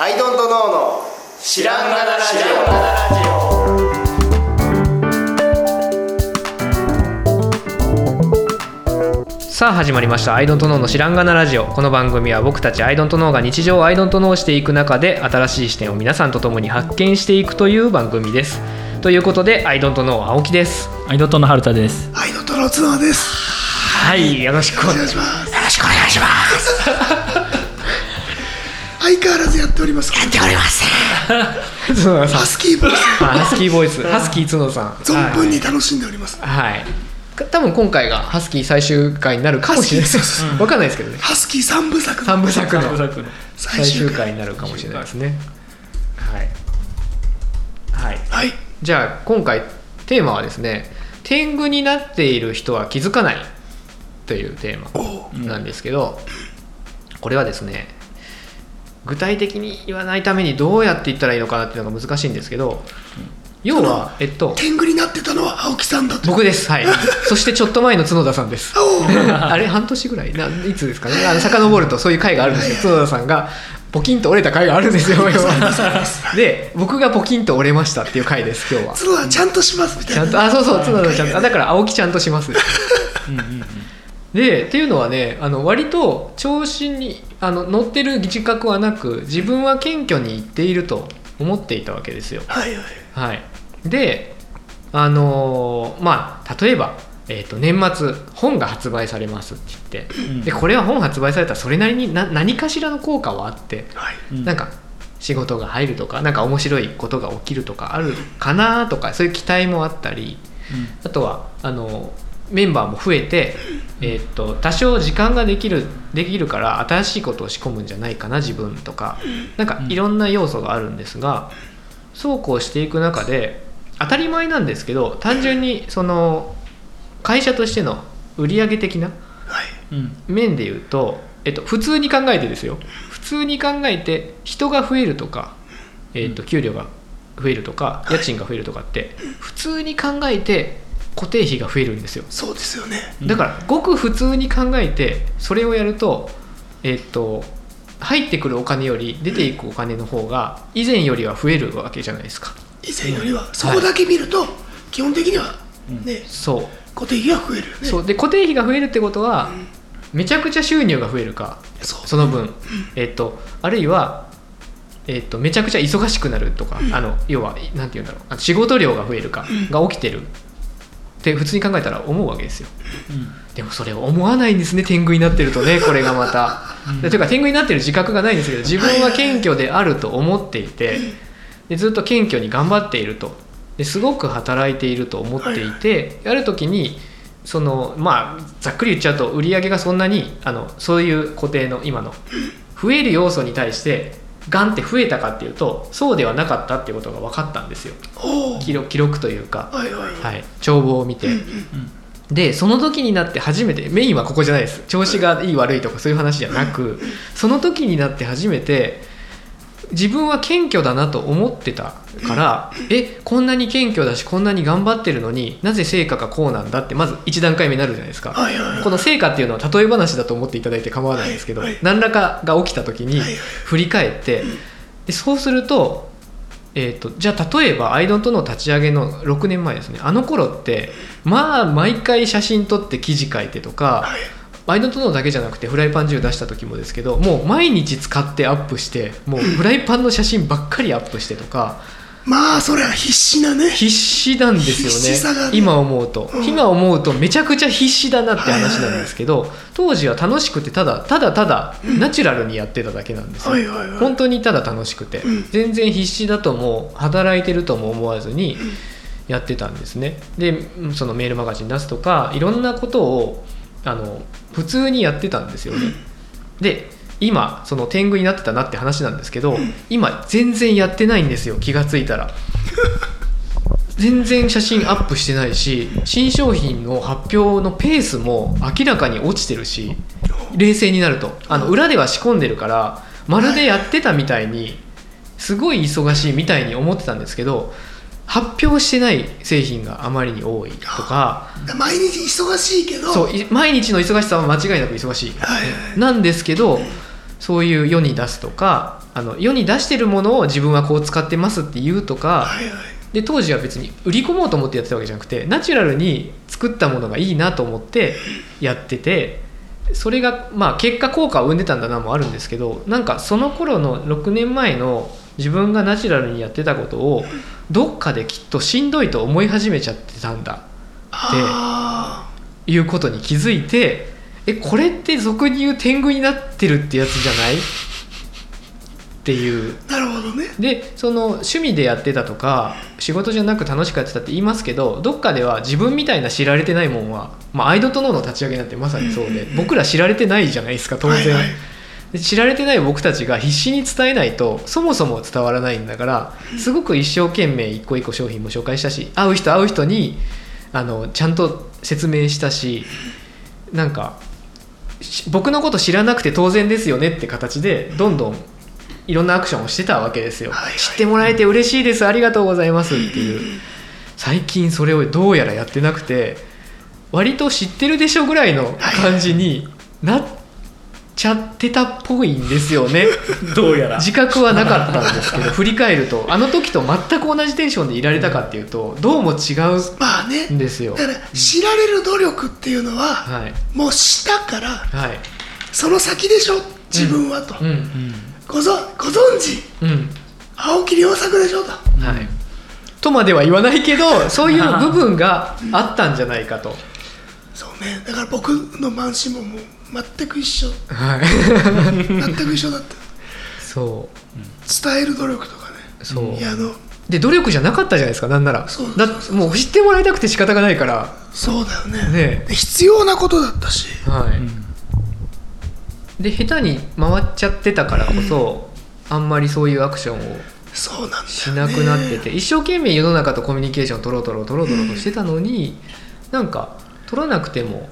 アイドントノーの知らんがなラジさあ始まりました「アイドントノーの知らんがなラジオ」この番組は僕たちアイドントノーが日常をアイドントノーしていく中で新しい視点を皆さんと共に発見していくという番組ですということでアイドントノー青木ですアイドントの春田です。アイドントの角です。はいよろしくお願いします。よろしくお願いします相変わらずやっております。やっております。ハスキーボイス、あハスキーボイス。ハスキー角さん。存分に楽しんでおります。はい。多分今回がハスキー最終回になるかもしれないでハスキーそうすわかんないですけどね。ハスキー三部作の。三部作の。最最終終回。回になるかもしれないですね。はいはい。はい。じゃあ今回テーマはですね天狗になっている人は気づかないというテーおマなんですけどこれはですね具体的に言わないためにどうやって言ったらいいのかなっていうのが難しいんですけど要はえっと天狗になってたのは青木さんだと。僕です。はい。そしてちょっと前の角田さんです。お あれ半年ぐらいないつですかね。あの遡るとそういう回があるんですよ。角田さんがポキンと折れた回があるんですよ。で僕がポキンと折れましたっていう回です今日は。角はちゃんとしますみたいな。ちゃんとあそうそう角田ちゃんと。あだから青木ちゃんとします。でっていうのはねあの割と調子にあの乗ってる自覚はなく自分は謙虚に言っていると思っていたわけですよ。はいはい。はい。であのーまあ例えば、えー、と年末本が発売されますって言って、でこれは本発売されたらそれなりにな何かしらの効果はあってはい。なんか仕事が入るとかなんか面白いことが起きるとかあるかなとかそういう期待もあったりあとはあのメンバーも増えて、えーっと多少時間ができるできるから新しいことを仕込むんじゃないかな自分とか。なんかいろんな要素があるんですがそうこうしていく中で当たり前なんですけど単純にその会社としての売上的な面で言うと、えっと、普通に考えてですよ。普通に考えて人が増えるとか、えっと、給料が増えるとか家賃が増えるとかって普通に考えて固定費が増えるんですよ。そうですよね。だからごく普通に考えてそれをやるとえっと入ってくるお金より出ていくお金の方が以前よりは増えるわけじゃないですか。以前よりは。そこだけ見ると基本的にはねそう。固定費が増えるよね。そう。で固定費が増えるってことはめちゃくちゃ収入が増えるかその分、えっとあるいは、えっとめちゃくちゃ忙しくなるとか、あの要はなんて言うんだろう。仕事量が増えるかが起きてるって普通に考えたら思うわけですよ。でもそれを思わないんですね天狗になってるとね これがまた。でというか天狗になってる自覚がないんですけど自分は謙虚であると思っていてでずっと謙虚に頑張っていると。ですごく働いていると思っていてある時にそのまあざっくり言っちゃうと売り上げがそんなにあのそういう固定の今の増える要素に対してガンって増えたかっていうとそうではなかったっていうことが分かったんですよ。記録記録というか、はいはい。はい、帳簿を見て。でその時になって初めてメインはここじゃないです調子がいい悪いとかそういう話じゃなく その時になって初めて自分は謙虚だなと思ってたから えこんなに謙虚だしこんなに頑張ってるのになぜ成果がこうなんだってまず1段階目になるじゃないですか。はいはいはい。この成果っていうのは例え話だと思っていただいて構わないんですけど、はいはい何らかが起きた時に振り返ってでそうすると,、えー、とじゃあ例えばアイドントの立ち上げの6年前ですねあの頃ってまあ毎回写真撮って記事書いてとか、はい。アイドントノーだけじゃなくてフライパン10出した時もですけどもう毎日使ってアップしてもうフライパンの写真ばっかりアップしてとか。まあそれは必死なね。必死なんです必死さがね。よね今思うと、うん。今思うとめちゃくちゃ必死だなって話なんですけど、当時は楽しくてただただただナチュラルにやってただけなんですよ、はいはいはい。本当にただ楽しくて、うん。全然必死だとも働いてるとも思わずにやってたんですね。でそのメールマガジン出すとかいろんなことをあの普通にやってたんですよね。で今その天狗になってたなって話なんですけど、今全然やってないんですよ気がついたら。全然写真アップしてないし新商品の発表のペースも明らかに落ちてるし冷静になると。あの裏では仕込んでるからまるでやってたみたいにすごい忙しいみたいに思ってたんですけど発表してない製品があまりに多いとか毎日忙しいけど。そうい毎日の忙しさは間違いなく忙しいはいはい。なんですけどそういう世に出すとかあの世に出してるものを自分はこう使ってますって言うとか、はいはいで当時は別に売り込もうと思ってやってたわけじゃなくてナチュラルに作ったものがいいなと思ってやっててそれがまあ結果効果を生んでたんだなもあるんですけどなんかその頃の6年前の自分がナチュラルにやってたことをどっかできっとしんどいと思い始めちゃってたんだ。あいうことに気づいてえこれって俗に言う天狗になってるってやつじゃない？っていう。あなるほどね。でその趣味でやってたとか仕事じゃなく楽しくやってたって言いますけどどっかでは自分みたいな知られてないもんは、まあ、アイドントノーの立ち上げなんてまさにそうで僕ら知られてないじゃないですか当然、はいはいで知られてない僕たちが必死に伝えないとそもそも伝わらないんだからすごく一生懸命一個一個商品も紹介したし会う人会う人にあのちゃんと説明したしなんかし僕のこと知らなくて当然ですよねって形でどんどんいろんなアクションをしてたわけですよ、はいはい。知ってもらえて嬉しいですありがとうございますっていう。最近それをどうやらやってなくて割と知ってるでしょぐらいの感じになっちゃってたっぽいんですよね。どうやら。自覚はなかったんですけど 振り返ると。あの時と全く同じテンションでいられたかっていうとどうも違まあねうんですよ。だから知られる努力っていうのは、はい。もうしたからはい。その先でしょ？自分はと、うん。ごぞご存知？うん。青木良作でしょ？と。はい。とまでは言わないけどそういう部分があったんじゃないかと。そうね。だから僕の慢心ももう全く一緒。はい。全く一緒だった。そう。伝える努力とかね。そう。いやあので努力じゃなかったじゃないですかなんなら。そうだもう知ってもらいたくて仕方がないから。そうだよね。ね。で必要なことだったし。はい、で下手に回っちゃってたからこそ、あんまりそういうアクションをそうなんしなくなってて、一生懸命世の中とコミュニケーション取ろう取ろう取ろう取ろうとしてたのに、なんか取らなくても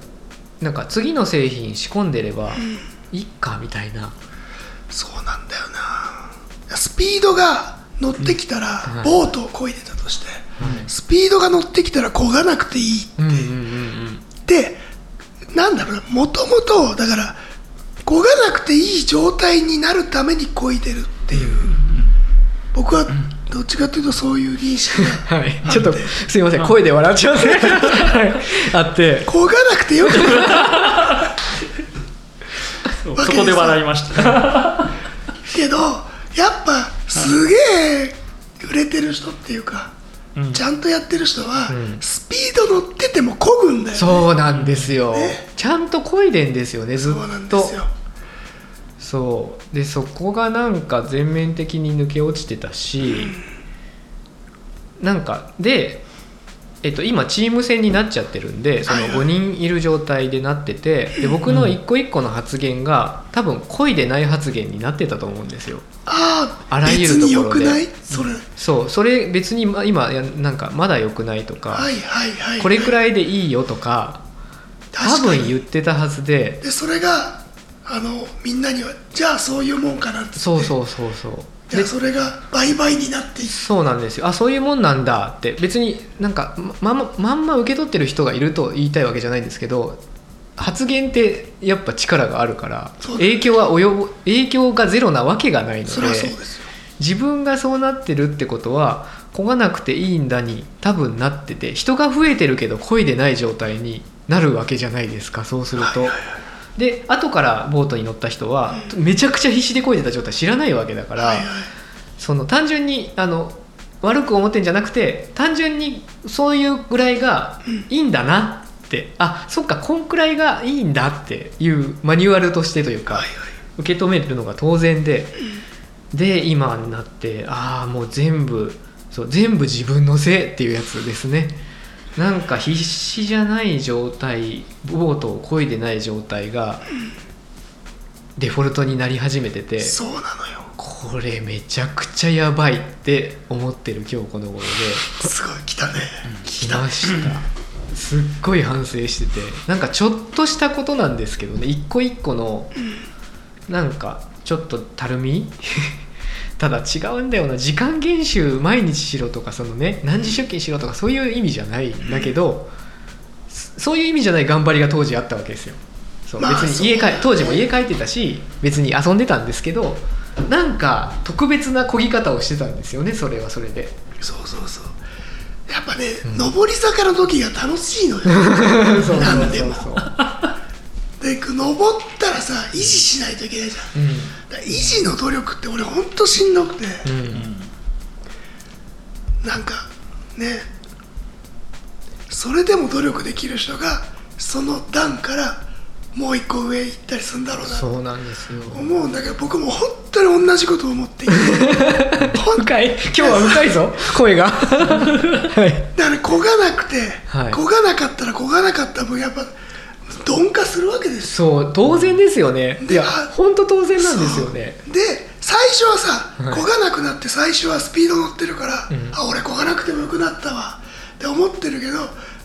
なんか次の製品仕込んでればいっかみたいな、そうなんだよな。スピードが乗ってきたら、はい。ボートを漕いでたとして、はい。スピードが乗ってきたら漕がなくていいうんうんうんってなんだろうな。もともとだから漕がなくていい状態になるために漕いでるっていう、僕はどっちかというとそういう認識がう んはいちょっとすいません。声で笑っちゃうねはい。あって。漕がなくてよく。そこで笑いました。けどやっぱすげえ売れてる人っていうか、うん。ちゃんとやってる人は、うん。スピード乗ってても漕ぐんだよ、ね、そうなんですよ、ね。ちゃんと漕いでんですよねずっそうなんでとすよそう。でそこがなんか全面的に抜け落ちてたし、なんかで、えっと、今チーム戦になっちゃってるんでそのはいはい。5人いる状態でなっててで僕の一個一個の発言が多分恋でない発言になってたと思うんですよ。あらゆるところで。別によくない？それ、そう。それ別にま今やなんかまだ良くないとか、はいはいはい。これくらいでいいよとか多分言ってたはずで。でそれがあのみんなにはじゃあそういうもんかなって。そうそうそうそう。じゃあそれが倍々になっていく。そうなんですよ。あそういうもんなんだって。別になんかまままんま受け取ってる人がいると言いたいわけじゃないんですけど発言ってやっぱ力があるから影響は及ぶ影響がゼロなわけがないので自分がそうなってるってことは漕がなくていいんだに多分なってて人が増えてるけど漕いでない状態になるわけじゃないですかそうすると。はいはいで後からボートに乗った人はめちゃくちゃ必死で漕いでた状態知らないわけだから。はいはい。その単純にあの悪く思ってんじゃなくて単純にそういうぐらいがいいんだなって、あそっかこんくらいがいいんだっていうマニュアルとしてというか、はいはい。受け止めるのが当然で、で今になってああもう全部そう全部自分のせいっていうやつですねなんか必死じゃない状態ボートを漕いでない状態がデフォルトになり始めててそうなのよ。これめちゃくちゃやばいって思ってる今日この頃ですごい来たね。来ました。すっごい反省しててなんかちょっとしたことなんですけどね一個一個のなんかちょっとたるみ？ただ違うんだよな。時間厳守毎日しろとかそのね何時出勤しろとかそういう意味じゃないんだけどそそういう意味じゃない頑張りが当時あったわけですよ。そうまあ別に家帰当時も家帰ってたし別に遊んでたんですけどなんか特別な漕ぎ方をしてたんですよねそれはそれで。そうそうそう。やっぱね、上り坂の時が楽しいのよ。そうなんでもそう。で登ったらさ維持しないといけないじゃん。だから維持の努力って俺ほんとしんどくて、うなんかねそれでも努力できる人がその段からもう一個上行ったりするんだろうな。そうなんですよ。思うんだけど僕も本当に同じことを思っていて。深い？今日は深いぞ。声が。は いだから漕がなくて、はい。漕がなかったら漕がなかった分やっぱ鈍化するわけですよ。そう当然ですよね。いや本当当然なんですよね。で最初はさはい。漕がなくなって最初はスピード乗ってるから、ん。あ俺漕がなくてもよくなったわ。って思ってるけど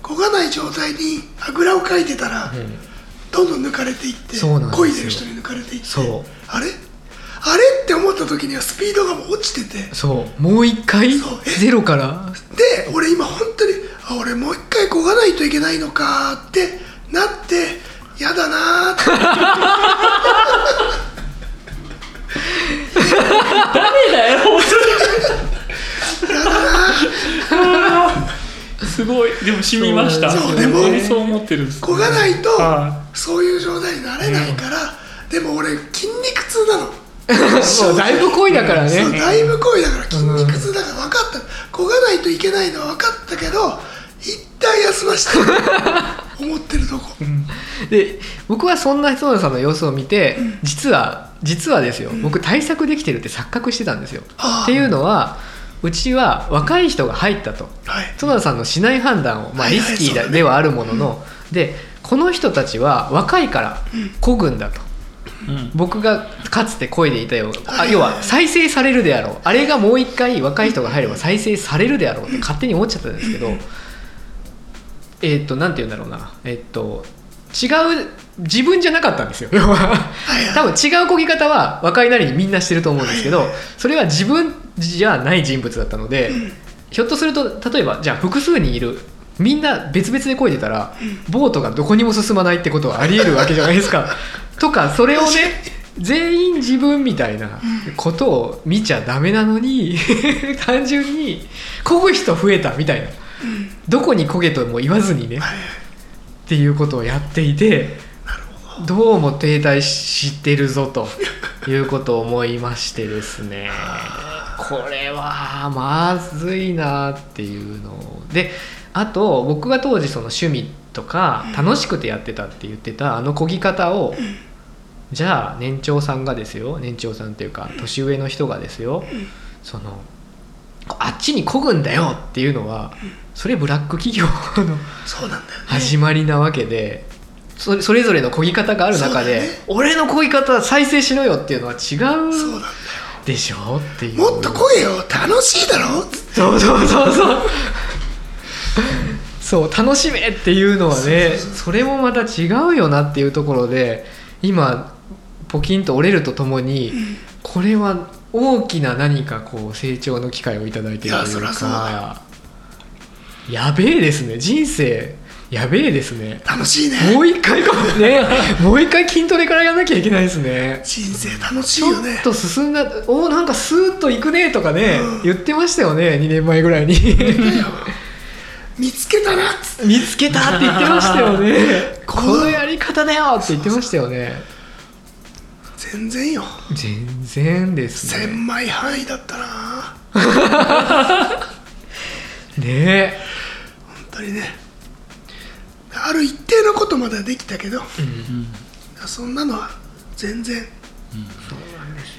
漕がない状態にあぐらをかいてたら、うん。どんどん抜かれていってそうなんですよ。漕いでる人に抜かれていってあれ？あれ？って思った時にはスピードがもう落ちてて。そう。もう一回？そう。え？ゼロから？で俺今本当にあ俺もう一回漕がないといけないのかってなってやだなー。って誰だよやだな すごい。でも染みました。そうでも本当にそう思ってるん。です漕がないとはそういう状態になれないから、でも俺筋肉痛なの。もうだいぶ濃いだからね。だいぶ濃い。だから筋肉痛だから分かった漕がないといけないのは分かったけど一旦休ました思ってるとこ。で僕はそんな園田さんの様子を見て、実は実はですよ、僕対策できてるって錯覚してたんですよ。っていうのはうちは若い人が入ったと。はい。園田さんのしない判断を、まあ、はいはいリスキーではあるものの、でこの人たちは若いから漕ぐんだと。いうん。僕がかつて漕いでいたよあはい要は再生されるであろう。あれがもう一回若い人が入れば再生されるであろうって勝手に思っちゃったんですけどえーっとなんて言うんだろうな。えーっと違う自分じゃなかったんですよ。多分違う漕ぎ方は若いなりにみんなしてると思うんですけどそれは自分じゃない人物だったのでひょっとすると例えばじゃあ複数人いるみんな別々で漕いでたらボートがどこにも進まないってことはありえるわけじゃないですか。とかそれをね全員自分みたいなことを見ちゃダメなのに 単純に漕ぐ人増えたみたいなどこに漕げとも言わずにねはいっていうことをやっていてどうも停滞してるぞということを思いましてですね。これはまずいなっていうのであと僕が当時その趣味とか楽しくてやってたって言ってたあの漕ぎ方をじゃあ年長さんがですよ。年長さんっていうか年上の人がですよ。そのあっちに漕ぐんだよっていうのはそれブラック企業の始まりなわけでそれそれぞれの漕ぎ方がある中で、俺の漕ぎ方再生しろよっていうのは違そうでしょっていう。もっと漕げよ。楽しいだろ？そうそうそうそう。そう楽しめっていうのはねそれもまた違うよなっていうところで今ポキンと折れるとともに、これは大きな何かこう成長の機会をいただいているというか。やべえですね。人生やべえですね。楽しいね。もう一回こうね もう一回筋トレからやらなきゃいけないですね。人生楽しいちょよねっと進んだおなんかスーッといくねとかね、うん。言ってましたよね。2年前ぐらいに。見つけたなっつって。見つけたって言ってましたよね。このやり方だよって言ってましたよね全然よ。全然ですね。千枚範囲だったな。ね本当にね。ある一定のことまではできたけど、そんなのは全然、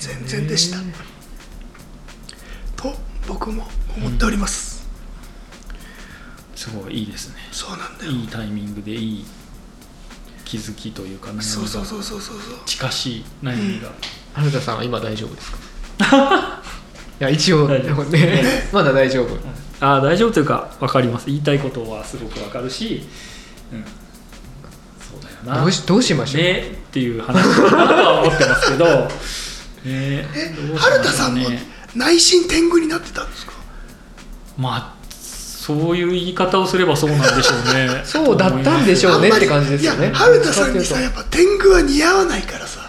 全然でした、と僕も思っております、すごいいいですね。そうなんだよ。いいタイミングでいい気づきというか悩みがそうそうそうそうそうそう。近しい悩みが、春田さんは今大丈夫ですか？いや一応ね。まだ大丈夫。ああ大丈夫というか分かります。言いたいことはすごく分かるし、うん、そうだよな。どうしどうしましょう、ねっていう話かなとは思ってますけど。ねえどうしましょうね。春田さんも内心天狗になってたんですか？まあそういう言い方をすればそうなんでしょうね。そうだったんでしょうねって感じですよね。いや春田さんにさやっぱ天狗は似合わないからさ。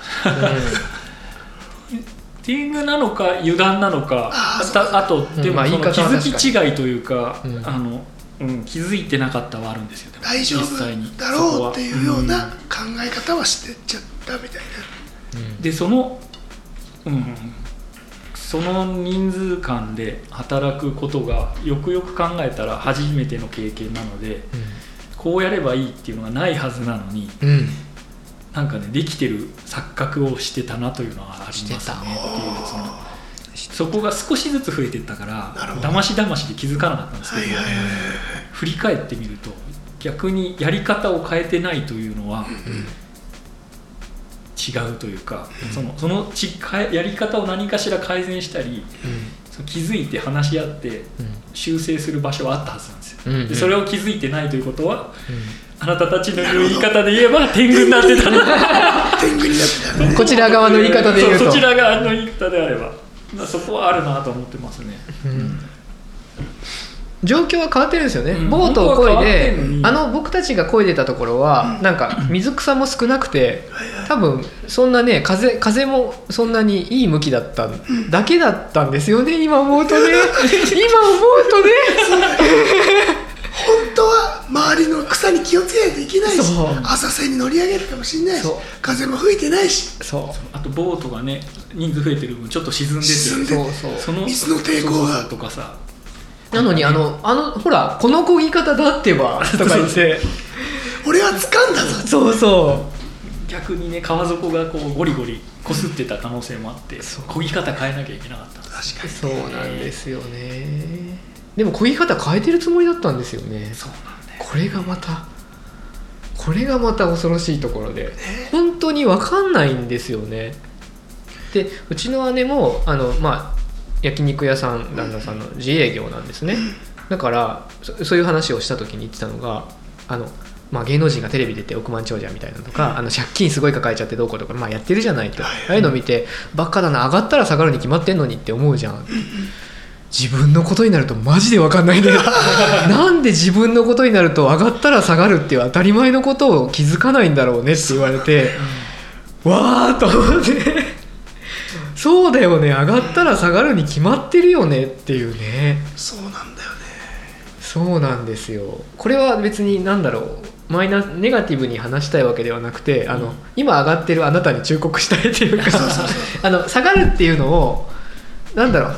天狗なのか油断なのかああとでもその気づき違いというか、うん。あのうん、気づいてなかったはあるんですよでも大丈夫実際に。だろうっていうような考え方はしてっちゃったみたいうん。でその、うん、その人数間で働くことがよくよく考えたら初めての経験なのでこうやればいいっていうのがないはずなのにうん、うんなんかねできてる錯覚をしてたなというのはありますねっていうそのそこが少しずつ増えていったからだましだましで気づかなかったんですな。けど、はいはいはいはい。振り返ってみると逆にやり方を変えてないというのは違うというか、そのそのち変えやり方を何かしら改善したりその気づいて話し合って修正する場所はあったはずなんですよ、うんうん。でそれを気づいてないということは、あなたたちの言う言い方で言えば天狗になってたの。天狗になってたね。こちら側の言い方で言うと。そそちら側の言い方であればまあそこはあるなと思ってますね、うん状況は変わってるんですよね、うん。ボートを漕いであの僕たちが漕いでたところはなんか水草も少なくて多分そんなね風風もそんなにいい向きだっただけだったんですよね今思うとね。今思うとね。本当は周りの草に気をつけないといけないしそう。浅瀬に乗り上げるかもしれないしそう。風も吹いてないし。そあとボートがね人数増えてる分ちょっと沈んでてう沈んでそうそう。その水の抵抗が。とかさなのにあのあのほらこの漕ぎ方だってば とか言って。俺は掴んだぞ。そうそ逆にね川底がこうゴリゴリこすってた可能性もあってそう。漕ぎ方変えなきゃいけなかった。確かうそうなんですよね。でも漕ぎ方変えてるつもりだったんですよね。そうなんだよこれがまたこれがまた恐ろしいところで本当に分かんないんですよね。でうちの姉もあの、まあ、焼肉屋さん旦那さんの自営業なんですね。だからそそういう話をした時に言ってたのがあの、まあ、芸能人がテレビ出て億万長者みたいなのとか、あの借金すごい抱えちゃってどうこうとか、まあ、やってるじゃないと、ああいうの見てバカだな上がったら下がるに決まってんのにって思うじゃん。自分のことになるとマジで分かんないね。なんで自分のことになると上がったら下がるっていう当たり前のことを気づかないんだろうねって言われて、わーっと思ってそうだよね。上がったら下がるに決まってるよねっていうね。にそうなんだよね。そうなんですよ。これは別に何だろう。マイナスネガティブに話したいわけではなくてあの、今上がってるあなたに忠告したいっていうか あの下がるっていうのをなんだろう。は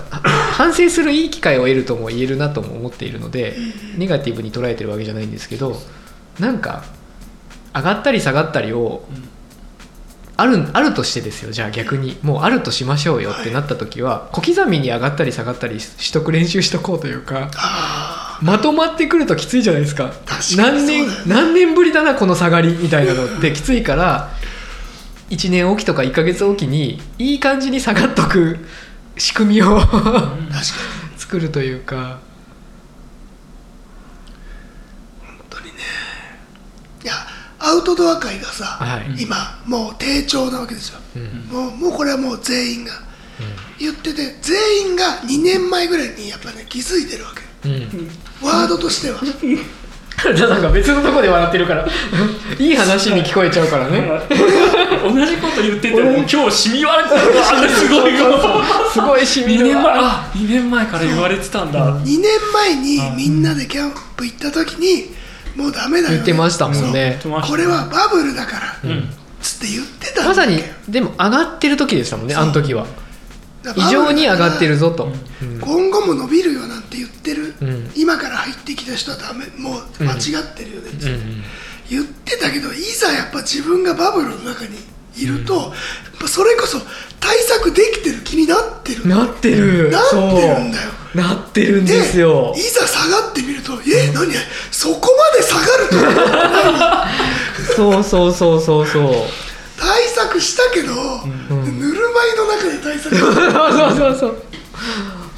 反省するいい機会を得るとも言えるなとも思っているのでネガティブに捉えてるわけじゃないんですけどなんか上がったり下がったりをあるあるとしてですよ。じゃあ逆に。もうあるとしましょうよ。ってなった時は小刻みに上がったり下がったりししとく練習しとこうというかあまとまってくるときついじゃないですか。何年何年ぶりだなこの下がりみたいなの。ってきついから1年おきとか1ヶ月おきにいい感じに下がっとく仕組みを 作るというか本当にねいやアウトドア界がさ、はい。今もう低調なわけですよ、うん。もうもうこれはもう全員が。言ってて全員が2年前ぐらいにやっぱね気づいてるわけ。うん。ワードとしては。じゃあなんか別のとこで笑ってるから。いい話に聞こえちゃうからね。同じこと言ってても今日染み悪くなるわすごいよすごいしみ2年るわ前。あ。2年前から言われてたんだ。2年前にみんなでキャンプ行った時にもうダメだよ、ね、言ってましたもんね。これはバブルだから、うん。つって言ってたまさにでも上がってる時でしたもんねあの時は。だから異常に上がってるぞと、今後も伸びるよなんて言ってる、うん。今から入ってきた人はダメ。もう間違ってるよね、うん。うん。言ってたけどいざやっぱ自分がバブルの中にいると、やっぱそれこそ対策できてる気になってる。なってる。なってるんだよ。なってるんですよ。いざ下がってみるとえ何？そこまで下がると そうそうそうそうそう。対策したけど、ん。ぬるま湯の中で対策。そうそうそうそう。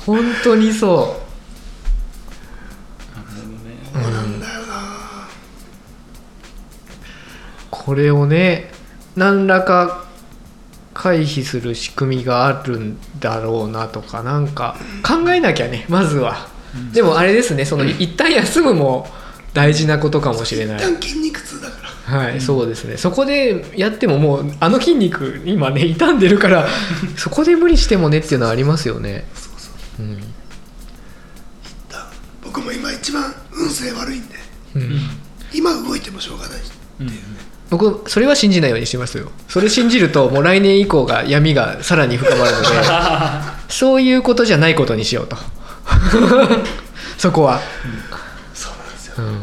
本当にそそう。なんだよなこれをね何らか回避する仕組みがあるんだろうなとかなんか考えなきゃねまずは、でもあれですねその一旦休むも大事なことかもしれない。一旦筋肉痛だから。はい、そうですね。そこでやってももうあの筋肉今ね傷んでるから そこで無理してもねっていうのはありますよね。そうそう。うん、だ僕も今一番運勢悪いんでうん。今動いてもしょうがないうん僕それは信じないようにしてますよ。それ信じるともう来年以降が闇がさらに深まるので そういうことじゃないことにしようと。そこは、そうなんですよ。うん、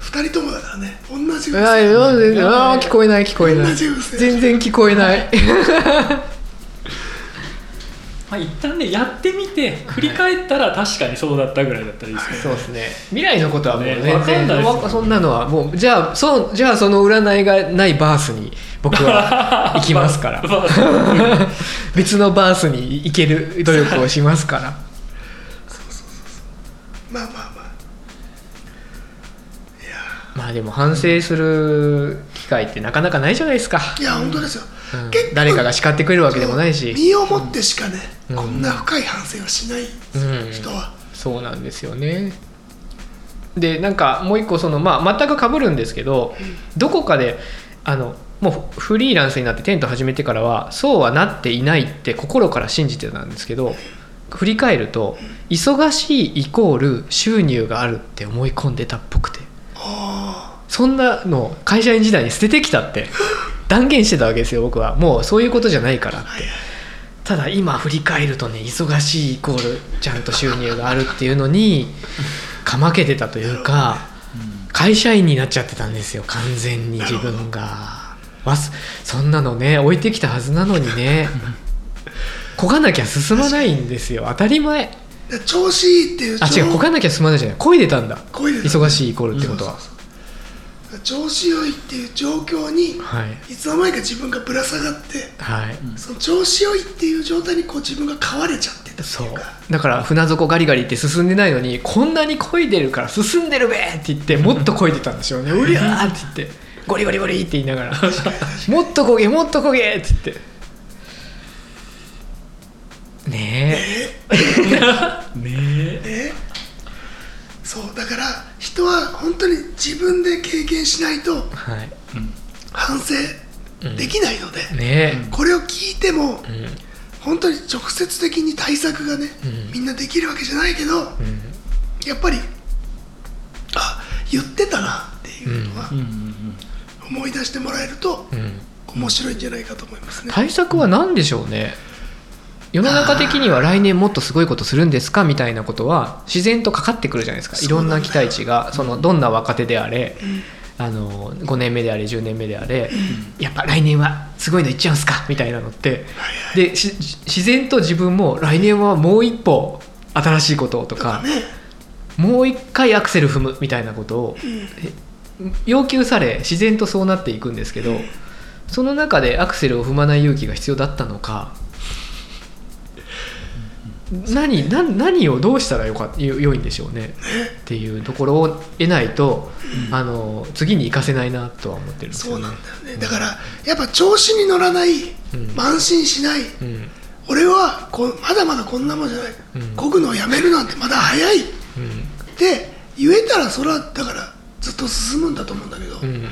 二人ともだからね同じ運ああー聞こえない聞こえない。全然聞こえない まあ一旦ねやってみて振り返ったら確かにそうだったぐらいだったらいいですけど、そうですね。未来のことはもうね全わかん然ないそんなのはもうじゃあそうじゃあその占いがないバースに僕は 行きますから。まあ 別のバースに行ける努力をしますから。まあまあまあまあでも反省する機会ってなかなかないじゃないですか、いや本当ですよ、うん。誰かが叱ってくれるわけでもないし。身をもってしかね、うん。こんな深い反省はしない、うん。人は。そうなんですよね。でなんかもう一個そのまあ全く被るんですけどどこかであのもうフリーランスになってテント始めてからはそうはなっていないって心から信じてたんですけど振り返ると忙しいイコール収入があるって思い込んでたっぽくて。あそんなの会社員時代に捨ててきたって 断言してたわけですよ僕は。もうそういうことじゃないからって。ただ今振り返るとね忙しいイコールちゃんと収入があるっていうのに かまけてたというか会社員になっちゃってたんですよ完全に自分が。わすそんなのね置いてきたはずなのにね。こがなきゃ進まないんですよ。当たり前。調子いいっていうあ違うこがなきゃ進まないじゃない。漕いでたんだ。忙しいイコールってことは、調子良いっていう状況にはい。いつの間にか自分がぶら下がってはい、その調子良いっていう状態にこう自分が変われちゃってたってそういう。かだから船底ガリガリって進んでないのにこんなに漕いでるから進んでるべって言って もっと漕いでたんでしょうねうりゃーって言ってゴリゴリゴリって言いながら。もっと漕げもっと漕げって言って。ね ねえ。ねそうだから人は本当に自分で経験しないと反省できないので、ねこれを聞いても本当に直接的に対策がね、うん。みんなできるわけじゃないけどうん。やっぱりあ言ってたなっていうのは思い出してもらえるとうん。面白いんじゃないかと思いますね。対策は何でしょうね？世の中的には来年もっとすごいことするんですかみたいなことは自然とかかってくるじゃないですか。いろんな期待値がそのどんな若手であれあの5年目であれ10年目であれやっぱ来年はすごいのいっちゃうんすかみたいなのってでし自然と自分も来年はもう一歩新しいことをとかね。もう一回アクセル踏むみたいなことをえ要求され自然とそうなっていくんですけどその中でアクセルを踏まない勇気が必要だったのか何何何をどうしたらよかよ良いんでしょうね。っていうところを得ないと、あの次に行かせないなとは思ってるんですよね。そうなん。だよね。だからやっぱ調子に乗らない、ん。慢心しない。うん。俺はこうまだまだこんなもんじゃない、うん。漕ぐのをやめるなんてまだ早い。っうん。て言えたらそれはだからずっと進むんだと思うんだけど、うん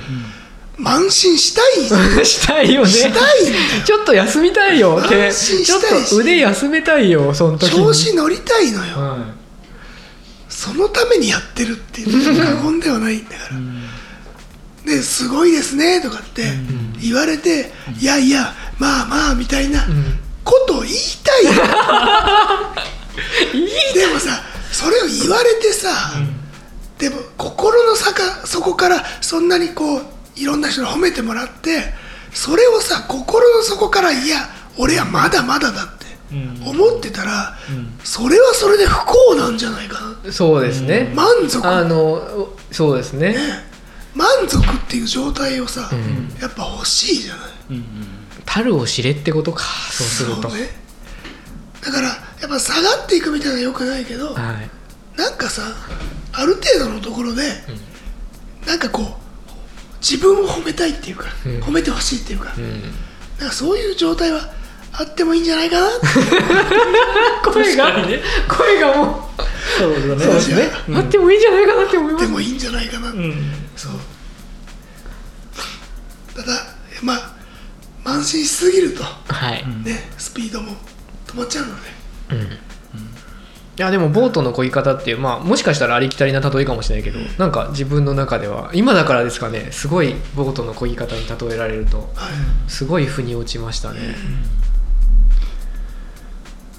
慢心したい。したいよね。したい ちょっと休みたいよ。ちょっと腕休めたいよその時に。調子乗りたいのよ、はそのためにやってるって言っても過言ではないんだから、ですごいですねとかって言われて、いやいやまあまあみたいなことを言いたい。よでもさそれを言われてさ、でも心の底底からそんなにこういろんな人に褒めてもらってそれをさ心の底からいや俺はまだまだだってうん。思ってたら、それはそれで不幸なんじゃないかな。そうですね、満足。あのそうですね。満足っていう状態をさ、ん。やっぱ欲しいじゃない。うん樽を知れってことかそうすると。そうね。だからやっぱ下がっていくみたいなのはよくないけどはい。なんかさある程度のところで、なんかこう自分を褒めたいっていうか、うん。褒めてほしいっていうか,、うん。なんかそういう状態はあってもいいんじゃないかなって。声が、ね。声がもうそうだね。そうですね、うん。あってもいいんじゃないかなって思います。でもいいんじゃないかな、うん。そう。ただまあ慢心しすぎるとはい、ねスピードも止まっちゃうのでいやでもボートの漕ぎ方っていうまあもしかしたらありきたりな例えかもしれないけどなんか自分の中では今だからですかねすごいボートの漕ぎ方に例えられるとはい。すごい腑に落ちましたね。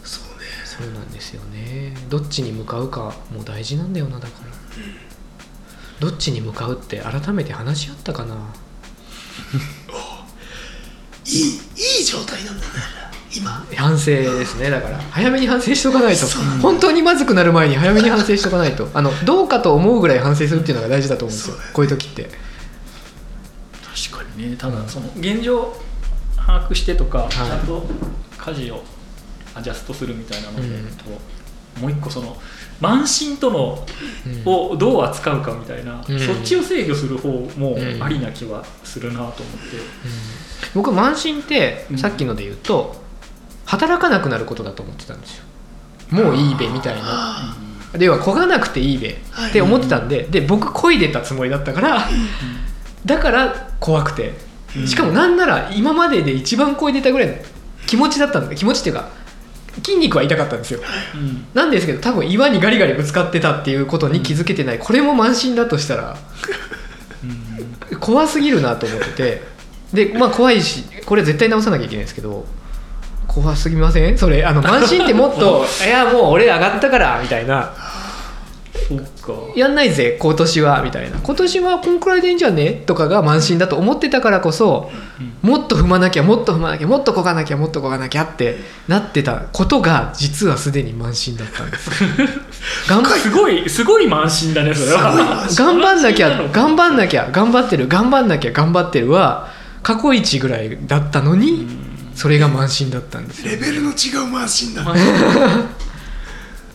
そうね。そうなんですよね。どっちに向かうかも大事なんだよなだから。どっちに向かうって改めて話し合ったかないいいい状態なん。だね今反省ですねだから早めに反省しとかないと本当にまずくなる前に早めに反省しとかないとあのどうかと思うぐらい反省するっていうのが大事だと思うんですよこういう時って確かにねただその現状把握してとか、ちゃんと舵をアジャストするみたいなので、うんともう一個その慢心とのをどう扱うかみたいな、うんそっちを制御する方もありな気はするなと思って、僕慢心ってさっきので言うと働かなくなることだと思ってたんですよ。もういいべみたいな。あ。では漕がなくていいべはい。って思ってたんでで僕漕いでたつもりだったからだから怖くて。うん。しかもなんなら今までで一番漕いでたぐらいの気持ちだったんだ。気持ちっていうか筋肉は痛かったんですよ。うん。なんですけど多分岩にガリガリぶつかってたっていうことに気づけてない。これも慢心だとしたらうん。怖すぎるなと思ってて。でまあ怖いしこれ絶対直さなきゃいけないんですけど怖すぎません？それあの慢心ってもっと「いやもう俺上がったから」みたいな。そっか「やんないぜ今年は」みたいな「今年はこんくらいでいいんじゃね?」とかが慢心だと思ってたからこそもっと踏まなきゃもっと踏まなきゃもっとこがなきゃもっとこがなきゃってなってたことが実はすでに慢心だったんです。すごいすごい慢心だねそれは。頑張んなきゃ 頑張んなきゃ頑張ってる頑張んなきゃ頑張ってるは過去一ぐらいだったのにそれが慢心だったんですよ。レベルの違う慢心だ。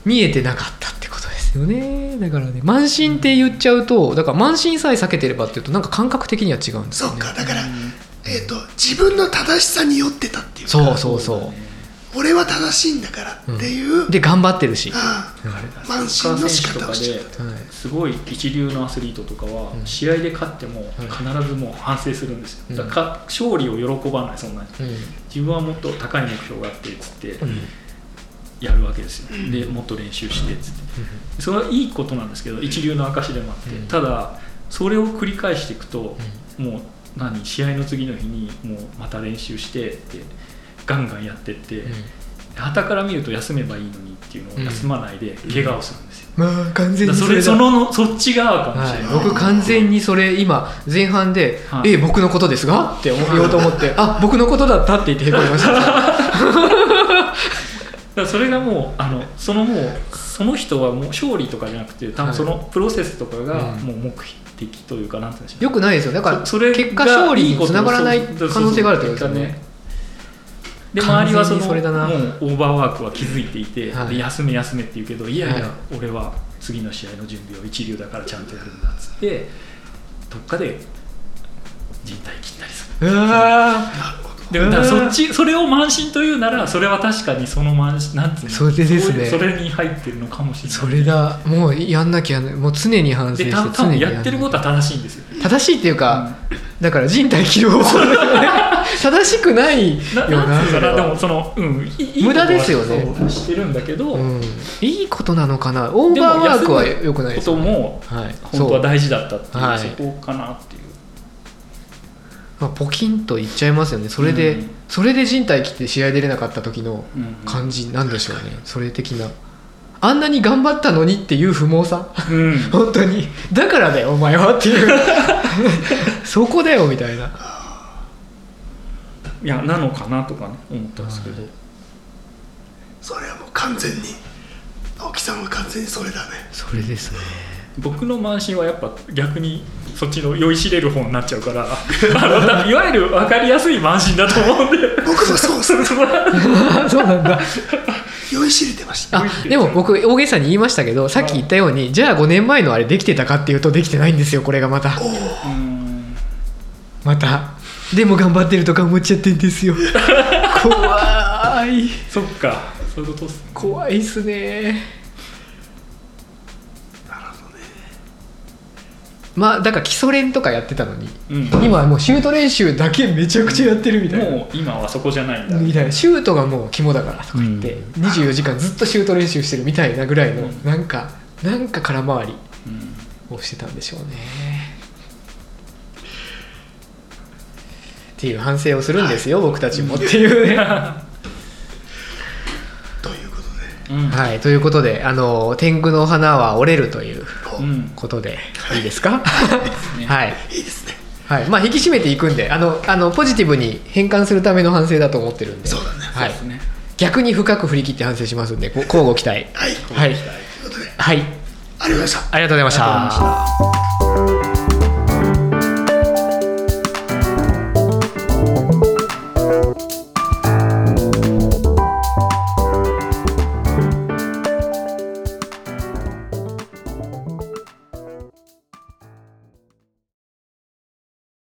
見えてなかったってことですよね。だからね慢心って言っちゃうとだから慢心さえ避けてればっていうとなんか感覚的には違うんですそよね。っかだから、えー、と自分の正しさに酔ってたっていうか。そうそうそ俺は正しいんだからっていう、うで頑張ってるし、ああ慢サッカー心の仕選手とか方をしてるではいすごい一流のアスリートとかはうん。試合で勝っても必ずもう反省するんですよ、うん。だからか勝利を喜ばないそんなに。うん。自分はもっと高い目標があってっつってうん。やるわけですよ、でもっと練習してっつって。それはいいことなんですけど一流の証でもあって、うん。ただそれを繰り返していくと、もう何試合の次の日にもうまた練習してってガンガンやってって旗から見ると休めばいいのにっていうのを休まないで怪我をするんですよ、まあ完全にそれだれそのそっち側かもしはいれない、、僕完全にそれ今前半で「はい。え僕のことですが?」って思言おうと思って「あ僕のことだった」って言ってへこみました。だからそれがもうあのそのもうその人はもう勝利とかじゃなくて多分そのプロセスとかがうん。もう目的というかなんて言うんでしょうよくないですよ。だからそそれが結果勝利につながらない可能性があるってことですよね。そうそうそうで周りはそのもうオーバーワークは気づいていて、はい。で休め休めって言うけどいやいや、はい。俺は次の試合の準備を一流だからちゃんとやるんだっつってどっかで人体切ったりする。でもだからそっちそれを慢心というならそれは確かにその慢心なんつうの？それですね。それに入ってるのかもしれない。それだ。もうやんなきゃもう常に反省して常にやってることは正しいんですよ。正しいっていうか、だから人体切る方法正しくないよな。ななでもその、うん、いいい無駄ですよね。してるんだけど、うん、いいことなのかな。オーバーワークは良くないですことよねもはい、本当は大事だったっていうはいそこかなっていう、まあ、ポキンといっちゃいますよね。それで、うん。それで人体切って試合出れなかった時のうん。感じなんでしょうね、それ的なあんなに頑張ったのにっていう不毛さ？うん。本当に。だからだよお前はっていう。そこだよみたいな。いやなのかなとかね思ったんですけど、それはもう完全に青木さんは完全にそれだね。それですね。僕の慢心はやっぱ逆にそっちの酔いしれる方になっちゃうから あのだいわゆる分かりやすい慢心だと思うんで。僕もそうです。そうなんだ酔いしれてました。あでも僕大げさに言いましたけどさっき言ったようにじゃあ5年前のあれできてたかっていうとできてないんですよこれがまた。また。でも頑張ってるとか思っちゃってんですよ。怖い。そっか。そういうことっすね。怖いっすねまあだから基礎練とかやってたのに、うん。今はもうシュート練習だけめちゃくちゃやってるみたいな。もう今はそこじゃないんだ。みたいな。シュートがもう肝だからとか言って、うん。24時間ずっとシュート練習してるみたいなぐらいの、うん。なんかなんか空回りうん。をしてたんでしょうね。っていう反省をするんですよ、僕たちもっていうね。ということで。うんはい、ということであの天狗の花は折れるといううんことでいいですか？ね。はい、いいですね。はい、まあ引き締めていくんであのあのポジティブに変換するための反省だと思ってるんで。そうだね。はい。ね。逆に深く振り切って反省しますんでこ交互期待。はい。はい、ということで。はい、ありがとうございました。ありがとうございました